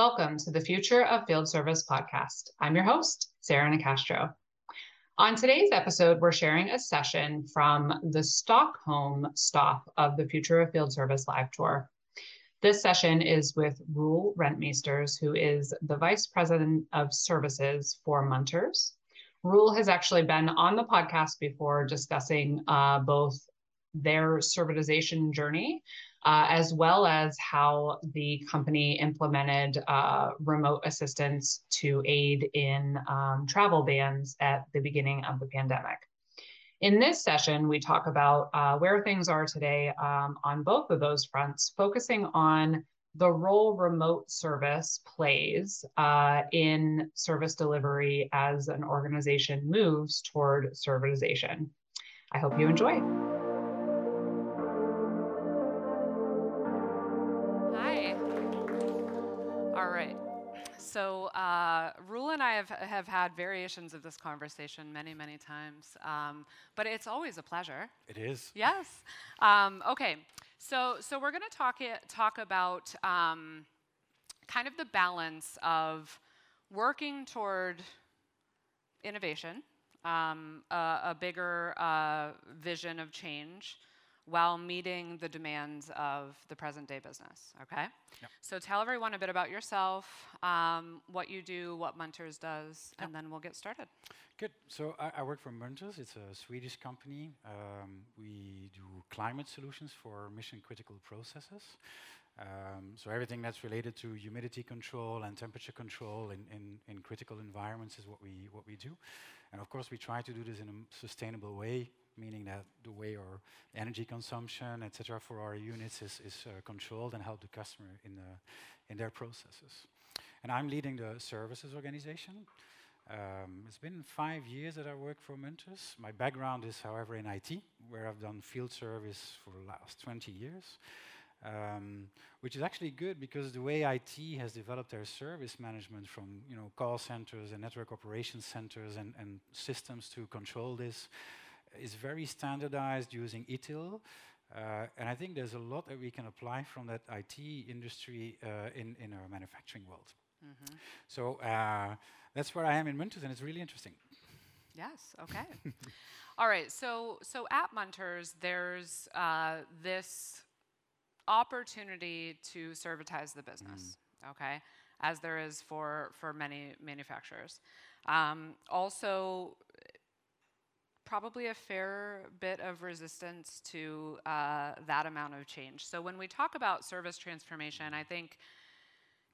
Welcome to the Future of Field Service podcast. I'm your host, Sarah Nicastro. On today's episode, we're sharing a session from the Stockholm stop of the Future of Field Service live tour. This session is with Roel Rentmeesters, who is the Vice President of Services for Munters. Roel has actually been on the podcast before discussing uh, both their servitization journey uh, as well as how the company implemented uh, remote assistance to aid in um, travel bans at the beginning of the pandemic. In this session, we talk about uh, where things are today um, on both of those fronts, focusing on the role remote service plays uh, in service delivery as an organization moves toward servitization. I hope you enjoy. Uh, Roel and I have, have had variations of this conversation many, many times, um, but it's always a pleasure. It is. Yes. Um, okay. So so we're going to talk it, talk about um, kind of the balance of working toward innovation, um, a, a, bigger uh, vision of change while meeting the demands of the present day business, okay? Yep. So tell everyone a bit about yourself, um, what you do, what Munters does, yep. and then we'll get started. Good. So I, I, work for Munters. It's a Swedish company. Um, we do climate solutions for mission critical processes. Um, so everything that's related to humidity control and temperature control in, in, in critical environments is what we what we do. And of course, we try to do this in a sustainable way meaning that the way our energy consumption, etc., for our units is, is uh, controlled and help the customer in, the, in their processes. And I'm leading the services organization. Um, it's been five years that I work for Munters. My background is, however, in IT, where I've done field service for the last 20 years. Um, which is actually good because the way IT has developed their service management from you know call centers and network operations centers and, and systems to control this is very standardized using ITIL. Uh, and I think there's a lot that we can apply from that IT industry uh, in, in our manufacturing world. Mm -hmm. So uh, that's where I am in Munters, and it's really interesting. Yes, okay. All right, so, so at Munters, there's uh, this opportunity to servitize the business, mm. okay, as there is for, for many manufacturers. Um, also, probably a fair bit of resistance to uh, that amount of change. So when we talk about service transformation, I think,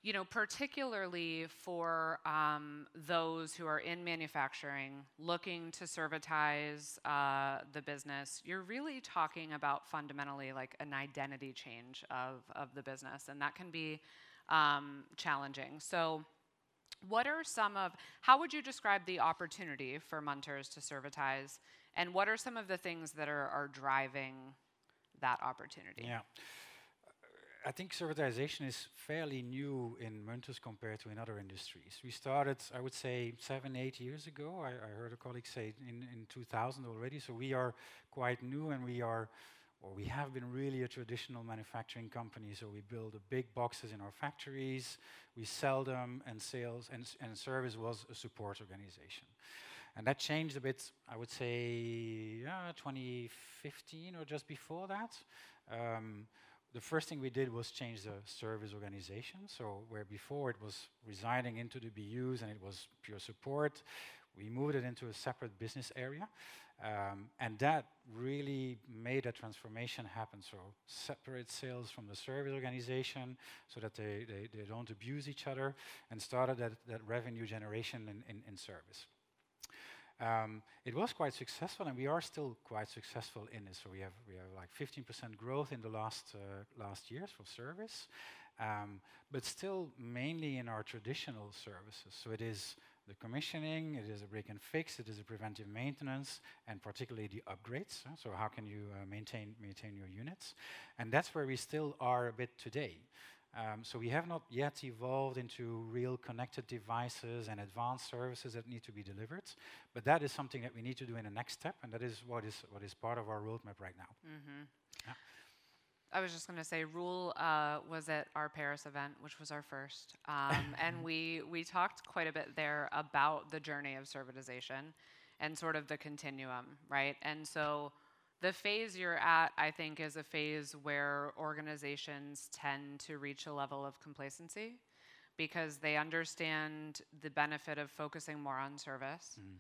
you know, particularly for um, those who are in manufacturing looking to servitize uh, the business, you're really talking about fundamentally like an identity change of, of the business, and that can be um, challenging. So what are some of, how would you describe the opportunity for Munters to servitize? And what are some of the things that are, are driving that opportunity? Yeah. I think servitization is fairly new in Munters compared to in other industries. We started, I would say, seven, eight years ago. I, I heard a colleague say in, in 2000 already. So we are quite new and we are or we have been really a traditional manufacturing company. So we build big boxes in our factories, we sell them, and sales and, and service was a support organization. And that changed a bit, I would say, yeah, 2015 or just before that. Um, the first thing we did was change the service organization. So where before it was residing into the BUs and it was pure support, we moved it into a separate business area. Um, and that really made a transformation happen. So separate sales from the service organization so that they, they, they don't abuse each other and started that, that revenue generation in, in, in service. Um, it was quite successful, and we are still quite successful in it. So we have we have like 15% growth in the last uh, last years for service, um, but still mainly in our traditional services. So it is the commissioning, it is a break and fix, it is a preventive maintenance, and particularly the upgrades. So how can you uh, maintain, maintain your units? And that's where we still are a bit today. Um, so we have not yet evolved into real connected devices and advanced services that need to be delivered, but that is something that we need to do in the next step, and that is what is what is part of our roadmap right now. Mm -hmm. yeah. I was just going to say, Roel uh, was at our Paris event, which was our first, um, and we we talked quite a bit there about the journey of servitization and sort of the continuum, right? And so the phase you're at, I think, is a phase where organizations tend to reach a level of complacency because they understand the benefit of focusing more on service. Mm.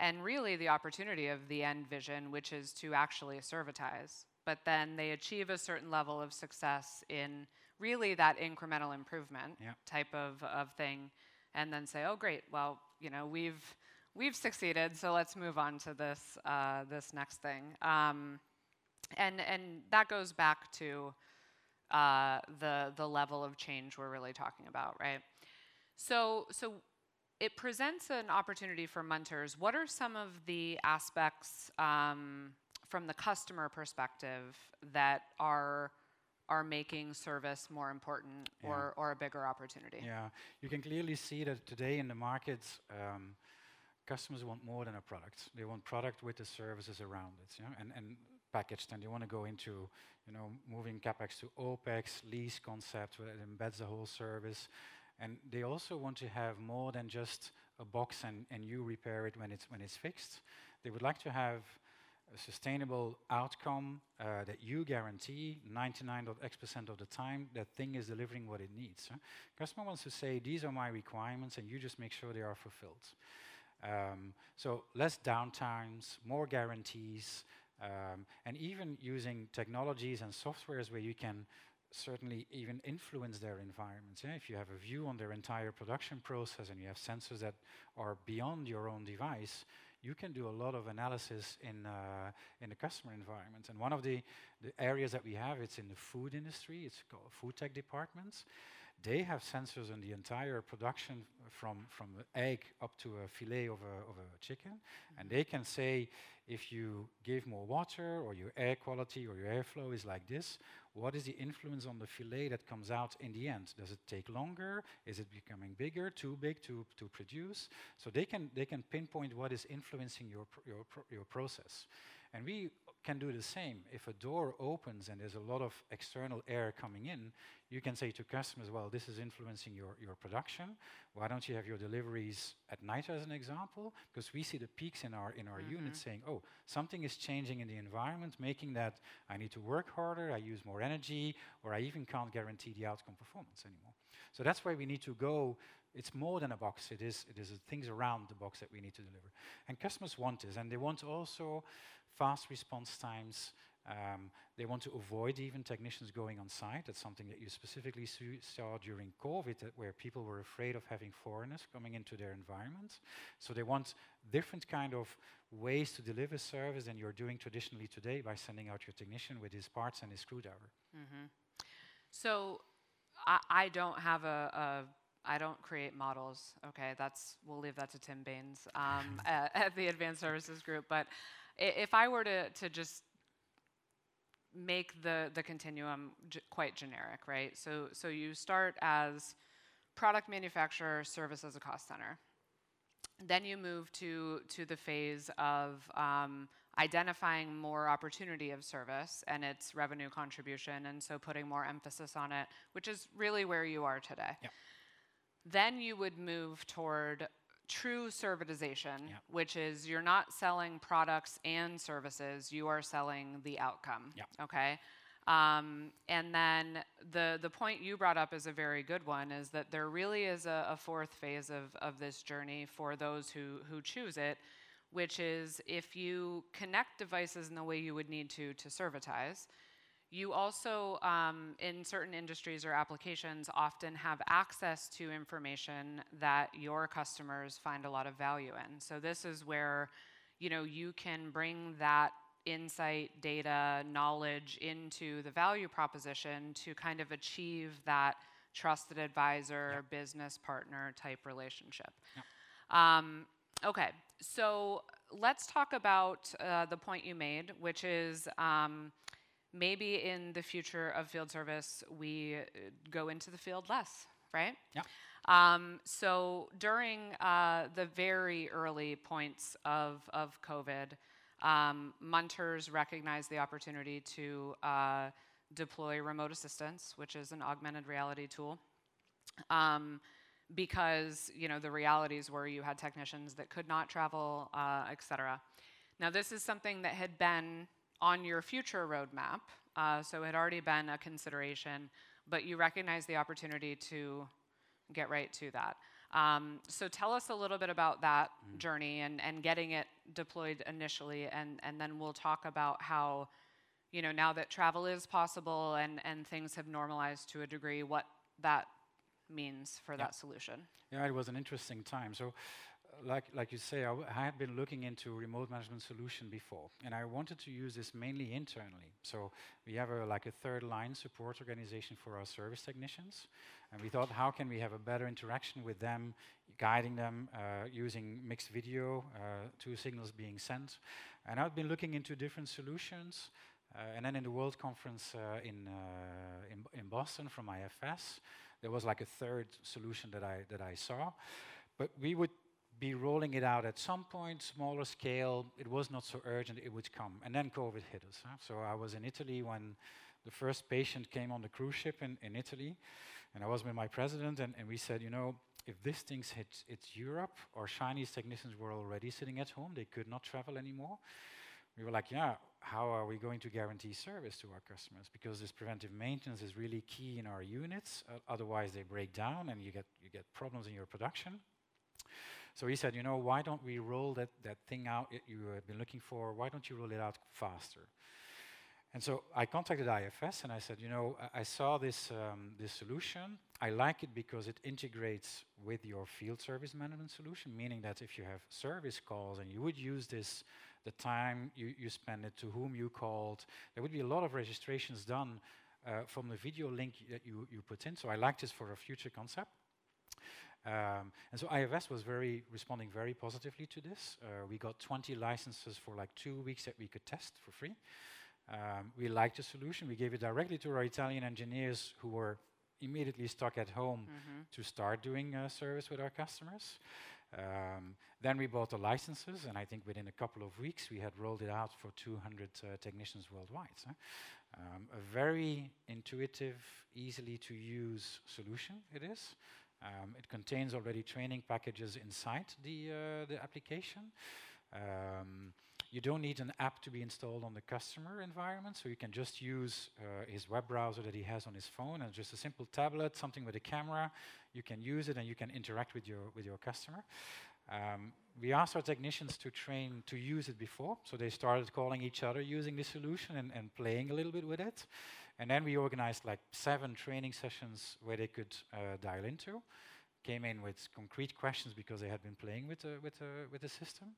And really, the opportunity of the end vision, which is to actually servitize. But then they achieve a certain level of success in really that incremental improvement yeah. type of, of thing, and then say, oh, great, well, you know, we've we've succeeded, so let's move on to this uh, this next thing. Um, and and that goes back to uh, the the level of change we're really talking about, right? So so it presents an opportunity for Munters. What are some of the aspects um, from the customer perspective that are are making service more important yeah. or, or a bigger opportunity? Yeah, you can clearly see that today in the markets, um, customers want more than a product. They want product with the services around it, yeah? and, and packaged, and they want to go into, you know, moving capex to OPEX, lease concept, where it embeds the whole service. And they also want to have more than just a box and, and you repair it when it's, when it's fixed. They would like to have a sustainable outcome uh, that you guarantee 99.x% of the time that thing is delivering what it needs. Huh? Customer wants to say, these are my requirements, and you just make sure they are fulfilled. Um, so less downtimes, more guarantees, um, and even using technologies and softwares where you can certainly even influence their environments. Yeah? If you have a view on their entire production process and you have sensors that are beyond your own device, you can do a lot of analysis in uh, in the customer environment. And one of the, the areas that we have, it's in the food industry. It's called food tech departments. They have sensors on the entire production from, from the egg up to a fillet of a, of a chicken. Mm -hmm. And they can say, if you give more water or your air quality or your airflow is like this, what is the influence on the fillet that comes out in the end? Does it take longer? Is it becoming bigger, too big to, to produce? So they can, they can pinpoint what is influencing your, pr your, pr your process. And we can do the same. If a door opens and there's a lot of external air coming in, you can say to customers, well, this is influencing your, your production. Why don't you have your deliveries at night as an example? Because we see the peaks in our, in our mm -hmm. unit saying, oh, something is changing in the environment, making that I need to work harder, I use more energy, or I even can't guarantee the outcome performance anymore. So that's why we need to go it's more than a box. It is, it is things around the box that we need to deliver. And customers want this, and they want also fast response times. Um, they want to avoid even technicians going on site. That's something that you specifically saw during COVID, where people were afraid of having foreigners coming into their environment. So they want different kind of ways to deliver service than you're doing traditionally today by sending out your technician with his parts and his screwdriver. Mm -hmm. So I, I, don't have a, a I don't create models. Okay, that's we'll leave that to Tim Baines um, at, at, the Advanced Services Group. But if I were to, to just make the, the continuum quite generic, right? So, so you start as product manufacturer, service as a cost center. Then you move to, to the phase of um, identifying more opportunity of service and its revenue contribution, and so putting more emphasis on it, which is really where you are today. Yep. Then you would move toward true servitization, yep. which is you're not selling products and services, you are selling the outcome. Yep. Okay. Um, and then the the point you brought up is a very good one, is that there really is a, a fourth phase of, of this journey for those who who choose it, which is if you connect devices in the way you would need to to servitize, you also, um, in certain industries or applications, often have access to information that your customers find a lot of value in. So this is where, you know, you can bring that insight, data, knowledge into the value proposition to kind of achieve that trusted advisor, yep. business partner type relationship. Yep. Um, okay, so let's talk about uh, the point you made, which is. Um, maybe in the future of field service, we uh, go into the field less, right? Yeah. Um, so during uh, the very early points of, of COVID, um, Munters recognized the opportunity to uh, deploy remote assistance, which is an augmented reality tool. Um, because you know the realities were you had technicians that could not travel, uh, et cetera. Now this is something that had been on your future roadmap, uh, so it had already been a consideration, but you recognize the opportunity to get right to that. Um, so tell us a little bit about that mm. journey and, and getting it deployed initially, and, and then we'll talk about how, you know, now that travel is possible and, and things have normalized to a degree, what that means for yeah. that solution. Yeah, it was an interesting time. So like, like you say, I, had been looking into remote management solution before, and I wanted to use this mainly internally. So we have a, like a third line support organization for our service technicians, and we thought, how can we have a better interaction with them, guiding them uh, using mixed video, uh, two signals being sent. And I've been looking into different solutions, uh, and then in the World Conference uh, in, uh, in, in Boston from IFS, there was like a third solution that I that I saw, but we would be rolling it out at some point, smaller scale. It was not so urgent, it would come. And then COVID hit us. Huh? So I was in Italy when the first patient came on the cruise ship in, in Italy. And I was with my president, and, and we said, you know, if this thing hits, hits Europe, our Chinese technicians were already sitting at home, they could not travel anymore. We were like, yeah, how are we going to guarantee service to our customers? Because this preventive maintenance is really key in our units. Uh, otherwise, they break down and you get, you get problems in your production. So he said, you know, why don't we roll that, that thing out you have been looking for? Why don't you roll it out faster? And so I contacted IFS and I said, you know, I, I saw this, um, this solution. I like it because it integrates with your field service management solution, meaning that if you have service calls and you would use this, the time you, you spend it, to whom you called, there would be a lot of registrations done uh, from the video link that you, you put in. So I like this for a future concept. Um, and so IFS was very responding very positively to this. Uh, we got 20 licenses for like two weeks that we could test for free. Um, we liked the solution. We gave it directly to our Italian engineers who were immediately stuck at home mm -hmm. to start doing uh, service with our customers. Um, then we bought the licenses, and I think within a couple of weeks we had rolled it out for 200 uh, technicians worldwide. So, um, a very intuitive, easily to use solution it is. Um, it contains already training packages inside the, uh, the application. Um, you don't need an app to be installed on the customer environment, so you can just use uh, his web browser that he has on his phone and just a simple tablet, something with a camera. You can use it and you can interact with your, with your customer. Um, we asked our technicians to train to use it before, so they started calling each other using the solution and, and playing a little bit with it. And then we organized like seven training sessions where they could uh, dial into. Came in with concrete questions because they had been playing with the, with, the, with the system.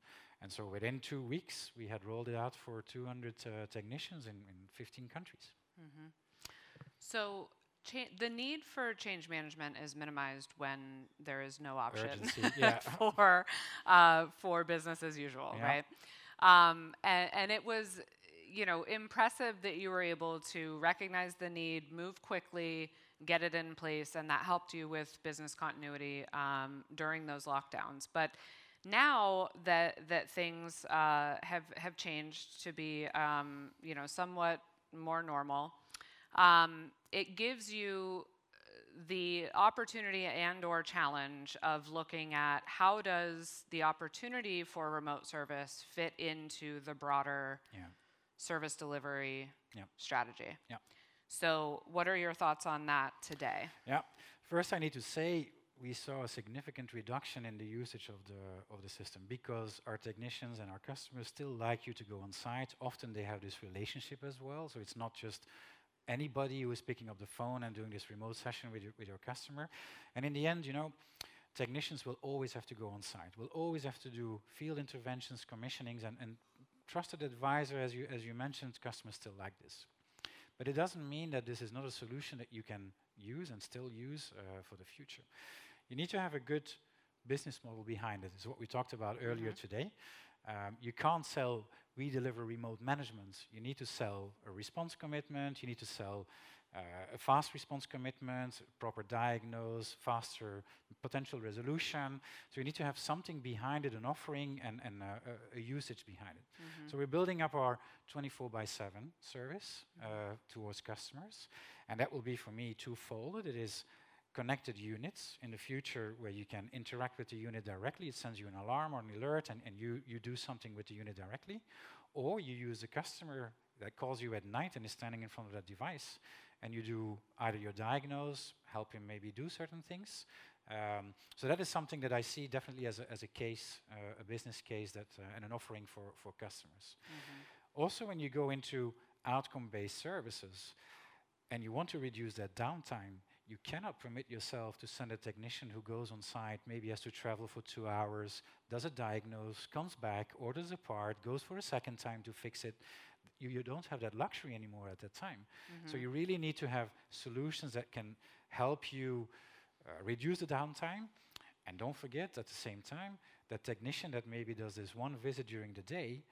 And so within two weeks, we had rolled it out for 200 uh, technicians in, in 15 countries. Mm -hmm. So the need for change management is minimized when there is no option for uh, for business as usual, yeah. right? Um, and, and, it was you know, impressive that you were able to recognize the need, move quickly, get it in place, and that helped you with business continuity um, during those lockdowns. But now that that things uh, have have changed to be, um, you know, somewhat more normal, um, it gives you the opportunity and or challenge of looking at how does the opportunity for remote service fit into the broader yeah service delivery yep. strategy. Yep. So, what are your thoughts on that today? Yeah. First, I need to say we saw a significant reduction in the usage of the of the system because our technicians and our customers still like you to go on site. Often they have this relationship as well, so it's not just anybody who is picking up the phone and doing this remote session with your, with your customer. And in the end, you know, technicians will always have to go on site. Will always have to do field interventions, commissionings, and, and trusted advisor, as you, as you mentioned, customers still like this. But it doesn't mean that this is not a solution that you can use and still use uh, for the future. You need to have a good business model behind it. it. Is what we talked about mm -hmm. earlier today. Um, you can't sell, we deliver remote management. You need to sell a response commitment. You need to sell uh, a fast response commitment, proper diagnose, faster potential resolution. So you need to have something behind it, an offering and, and a, a, usage behind it. Mm -hmm. So we're building up our 24 by 7 service uh, towards customers. And that will be for me twofold. It is connected units in the future where you can interact with the unit directly. It sends you an alarm or an alert and, and you, you do something with the unit directly. Or you use the customer that calls you at night and is standing in front of that device and you do either your diagnose, help him maybe do certain things. Um, so that is something that I see definitely as a, as a case, uh, a business case that, uh, and an offering for, for customers. Mm -hmm. Also, when you go into outcome-based services and you want to reduce that downtime, you cannot permit yourself to send a technician who goes on site, maybe has to travel for two hours, does a diagnose, comes back, orders a part, goes for a second time to fix it, you, you don't have that luxury anymore at that time. Mm-hmm. So you really need to have solutions that can help you uh, reduce the downtime. And don't forget at the same time, that technician that maybe does this one visit during the day,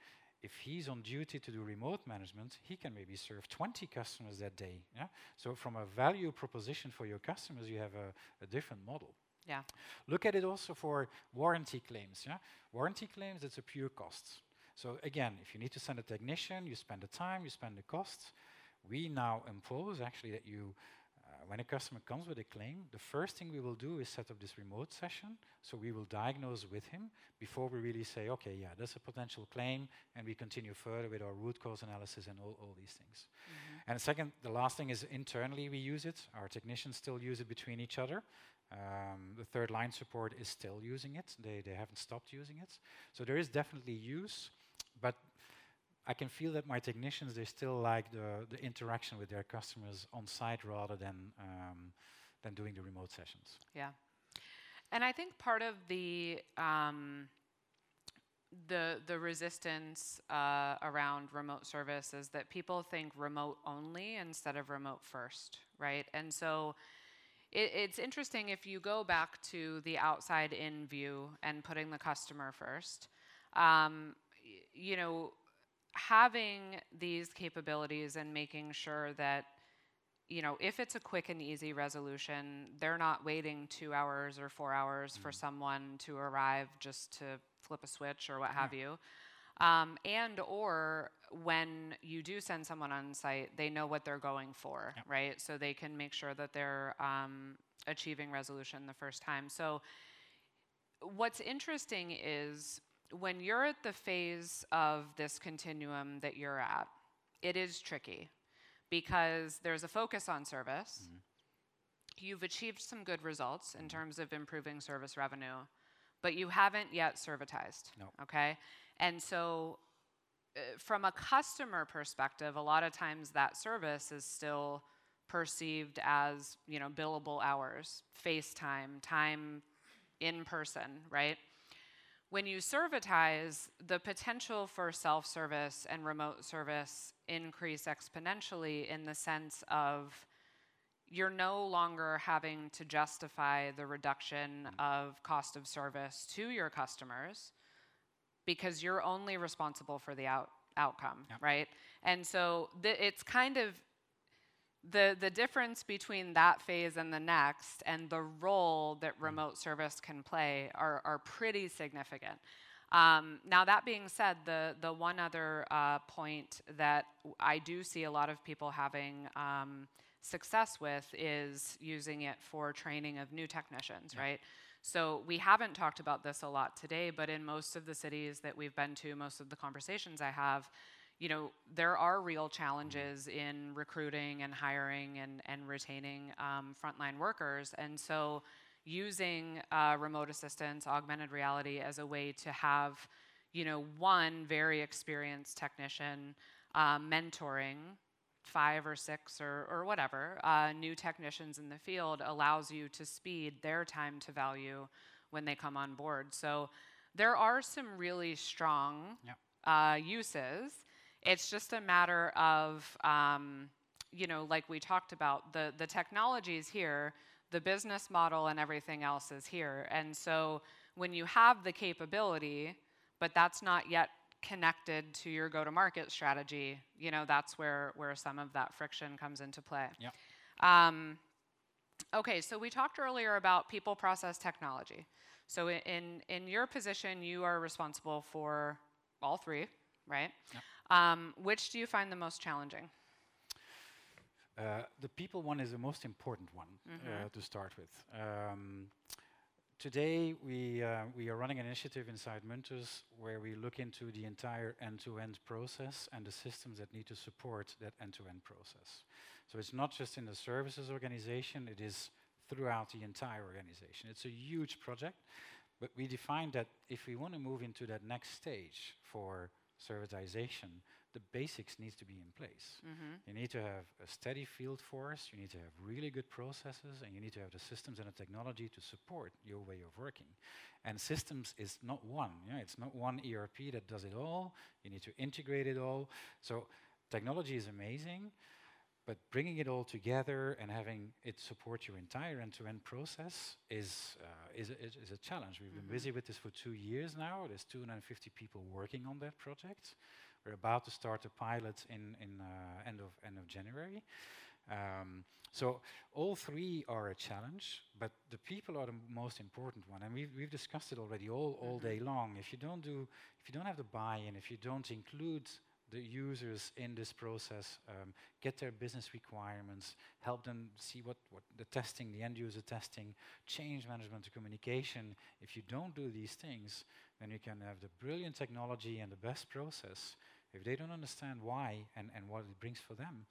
if he's on duty to do remote management, he can maybe serve 20 customers that day. Yeah? So from a value proposition for your customers, you have a, a different model. Yeah. Look at it also for warranty claims. Yeah? Warranty claims, it's a pure cost. So again, if you need to send a technician, you spend the time, you spend the costs. We now impose actually that you, uh, when a customer comes with a claim, the first thing we will do is set up this remote session. So we will diagnose with him before we really say, okay, yeah, there's a potential claim, and we continue further with our root cause analysis and all, all these things. Mm -hmm. And second, the last thing is internally we use it. Our technicians still use it between each other. Um, the third line support is still using it. They, they haven't stopped using it. So there is definitely use but I can feel that my technicians, they still like the, the interaction with their customers on site rather than, um, than doing the remote sessions. Yeah. And I think part of the, um, the, the resistance uh, around remote service is that people think remote only instead of remote first, right? And so it, it's interesting if you go back to the outside in view and putting the customer first. Um, you know, having these capabilities and making sure that you know, if it's a quick and easy resolution, they're not waiting two hours or four hours mm. for someone to arrive just to flip a switch or what have you. Um, and or when you do send someone on site, they know what they're going for, yeah. right? So they can make sure that they're um, achieving resolution the first time. So what's interesting is when you're at the phase of this continuum that you're at, it is tricky because there's a focus on service. Mm-hmm. You've achieved some good results in mm-hmm. terms of improving service revenue, but you haven't yet servitized. No. Okay? And so, uh, from a customer perspective, a lot of times that service is still perceived as, you know, billable hours, FaceTime, time in person, right? When you servitize, the potential for self service and remote service increase exponentially in the sense of you're no longer having to justify the reduction mm-hmm. of cost of service to your customers because you're only responsible for the out- outcome, yep. right? And so it's kind of the, the difference between that phase and the next and the role that mm. remote service can play are, are pretty significant. Um, now, that being said, the, the one other uh, point that I do see a lot of people having um, success with is using it for training of new technicians, yeah. right? So, we haven't talked about this a lot today, but in most of the cities that we've been to, most of the conversations I have, you know, there are real challenges in recruiting and hiring and, and retaining um, frontline workers. And so using uh, remote assistance, augmented reality as a way to have, you know, one very experienced technician uh, mentoring five or six or, or whatever uh, new technicians in the field allows you to speed their time to value when they come on board. So there are some really strong yep. Uh, uses. It's just a matter of, um, you know, like we talked about, the, the technology is here, the business model and everything else is here. And so when you have the capability, but that's not yet connected to your go-to-market strategy, you know, that's where, where some of that friction comes into play. Yep. Um, okay, so we talked earlier about people process technology. So in, in your position, you are responsible for all three, right? Yep. Um, which do you find the most challenging? Uh, the people one is the most important one mm -hmm. uh, mm-hmm. to start with. Um, today we uh, we are running an initiative inside Munters where we look into the entire end-to-end process and the systems that need to support that end-to-end -end process. So it's not just in the services organization; it is throughout the entire organization. It's a huge project, but we defined that if we want to move into that next stage for servitization, the basics needs to be in place. Mm-hmm. You need to have a steady field force, you need to have really good processes, and you need to have the systems and the technology to support your way of working. And systems is not one. Yeah, it's not one ERP that does it all. You need to integrate it all. So technology is amazing, but bringing it all together and having it support your entire end-to-end process is uh, is, a, is, a challenge. We've mm -hmm. been busy with this for two years now. There's 250 people working on that project. We're about to start a pilot in, in uh, end, of, end of January. Um, so all three are a challenge, but the people are the most important one, and we've, we've discussed it already all, all mm -hmm. day long. If you don't do, if you don't have the buy-in, if you don't include the users in this process, um, get their business requirements, help them see what, what the testing, the end user testing, change management, the communication. If you don't do these things, then you can have the brilliant technology and the best process, if they don't understand why and, and what it brings for them,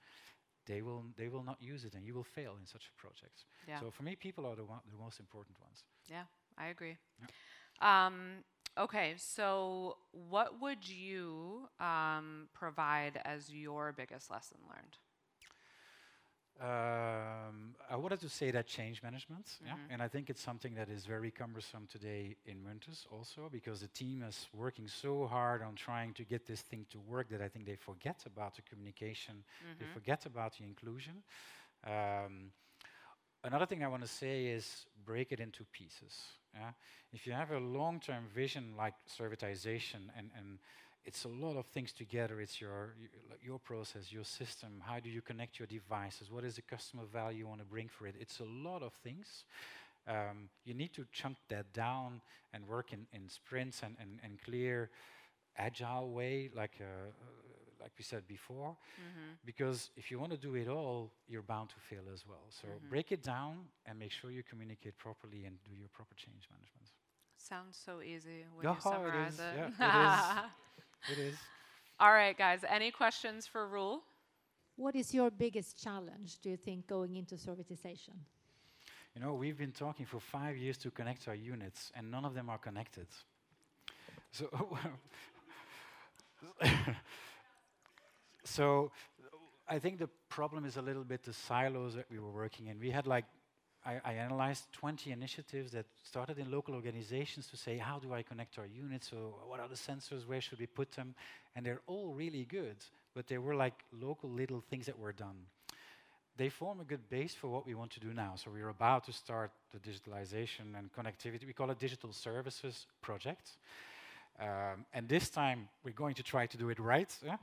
they will they will not use it and you will fail in such a project. Yeah. So for me, people are the, the most important ones. Yeah, I agree. Yeah. Um, okay, so what would you um, provide as your biggest lesson learned? Um, I wanted to say that change management, mm -hmm. yeah, mm-hmm. and I think it's something that is very cumbersome today in Munters also because the team is working so hard on trying to get this thing to work that I think they forget about the communication, mm -hmm. they mm-hmm. forget about the inclusion. Um, another thing I want to say is break it into pieces. Yeah? If you have a long-term vision like servitization and, and it's a lot of things together. It's your, your process, your system. How do you connect your devices? What is the customer value you want to bring for it? It's a lot of things. Um, you need to chunk that down and work in, in sprints and, and, and clear, agile way, like uh, like we said before. Mm -hmm. Because if you want to do it all, you're bound to fail as well. So mm -hmm. break it down and make sure you communicate properly and do your proper change management. Sounds so easy when you summarize it. Is. it. Yeah, it is. It is. All right, guys. Any questions for Roel? What is your biggest challenge, do you think, going into servitization? You know, we've been talking for five years to connect our units, and none of them are connected. So, so I think the problem is a little bit the silos that we were working in. We had like I, I, analyzed 20 initiatives that started in local organizations to say, how do I connect our units? So what are the sensors? Where should we put them? And they're all really good, but they were like local little things that were done. They form a good base for what we want to do now. So we're about to start the digitalization and connectivity. We call it digital services project. Um, and this time we're going to try to do it right. Yeah?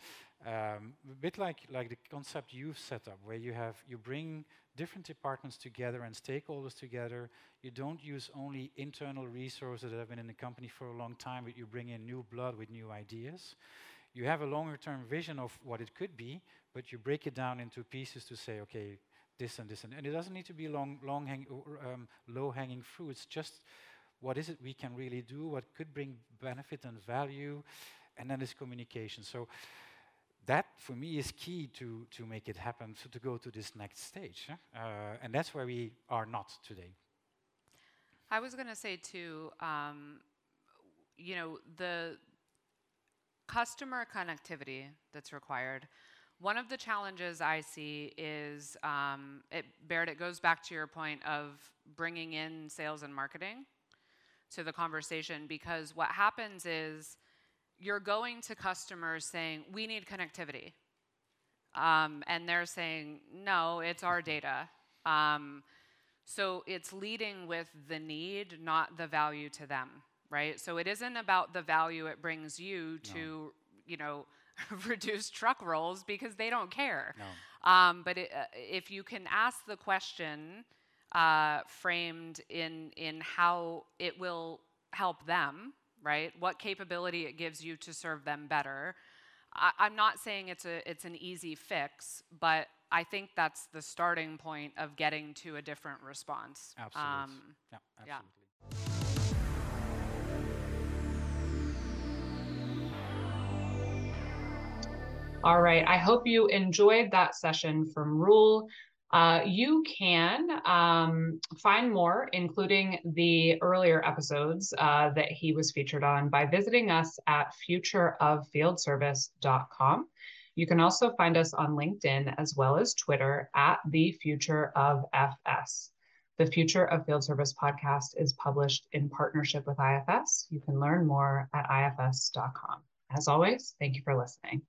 Um, a bit like, like the concept you've set up, where you have you bring different departments together and stakeholders together. You don't use only internal resources that have been in the company for a long time, but you bring in new blood with new ideas. You have a longer term vision of what it could be, but you break it down into pieces to say, okay, this and this and, and it doesn't need to be long, long hang, um, low hanging fruits. Just what is it we can really do? What could bring benefit and value? And then this communication. So that for me is key to, to make it happen, so to go to this next stage. Uh, and that's where we are not today. I was going to say too, um, you know, the customer connectivity that's required. One of the challenges I see is, um, it, Bert, it goes back to your point of bringing in sales and marketing to the conversation because what happens is you're going to customers saying, we need connectivity. Um, and they're saying, no, it's our data. Um, so it's leading with the need, not the value to them, right? So it isn't about the value it brings you to, you know, reduce truck rolls because they don't care. No. Um, but it, uh, if you can ask the question uh, framed in in how it will help them, right? What capability it gives you to serve them better. I, am not saying it's a it's an easy fix, but I think that's the starting point of getting to a different response. Absolutely. Um, yeah, absolutely. Yeah. All right. I hope you enjoyed that session from Roel. Uh, you can um, find more, including the earlier episodes uh, that he was featured on, by visiting us at futureoffieldservice.com. You can also find us on LinkedIn as well as Twitter at the Future of FS. The Future of Field Service podcast is published in partnership with IFS. You can learn more at ifs.com. As always, thank you for listening.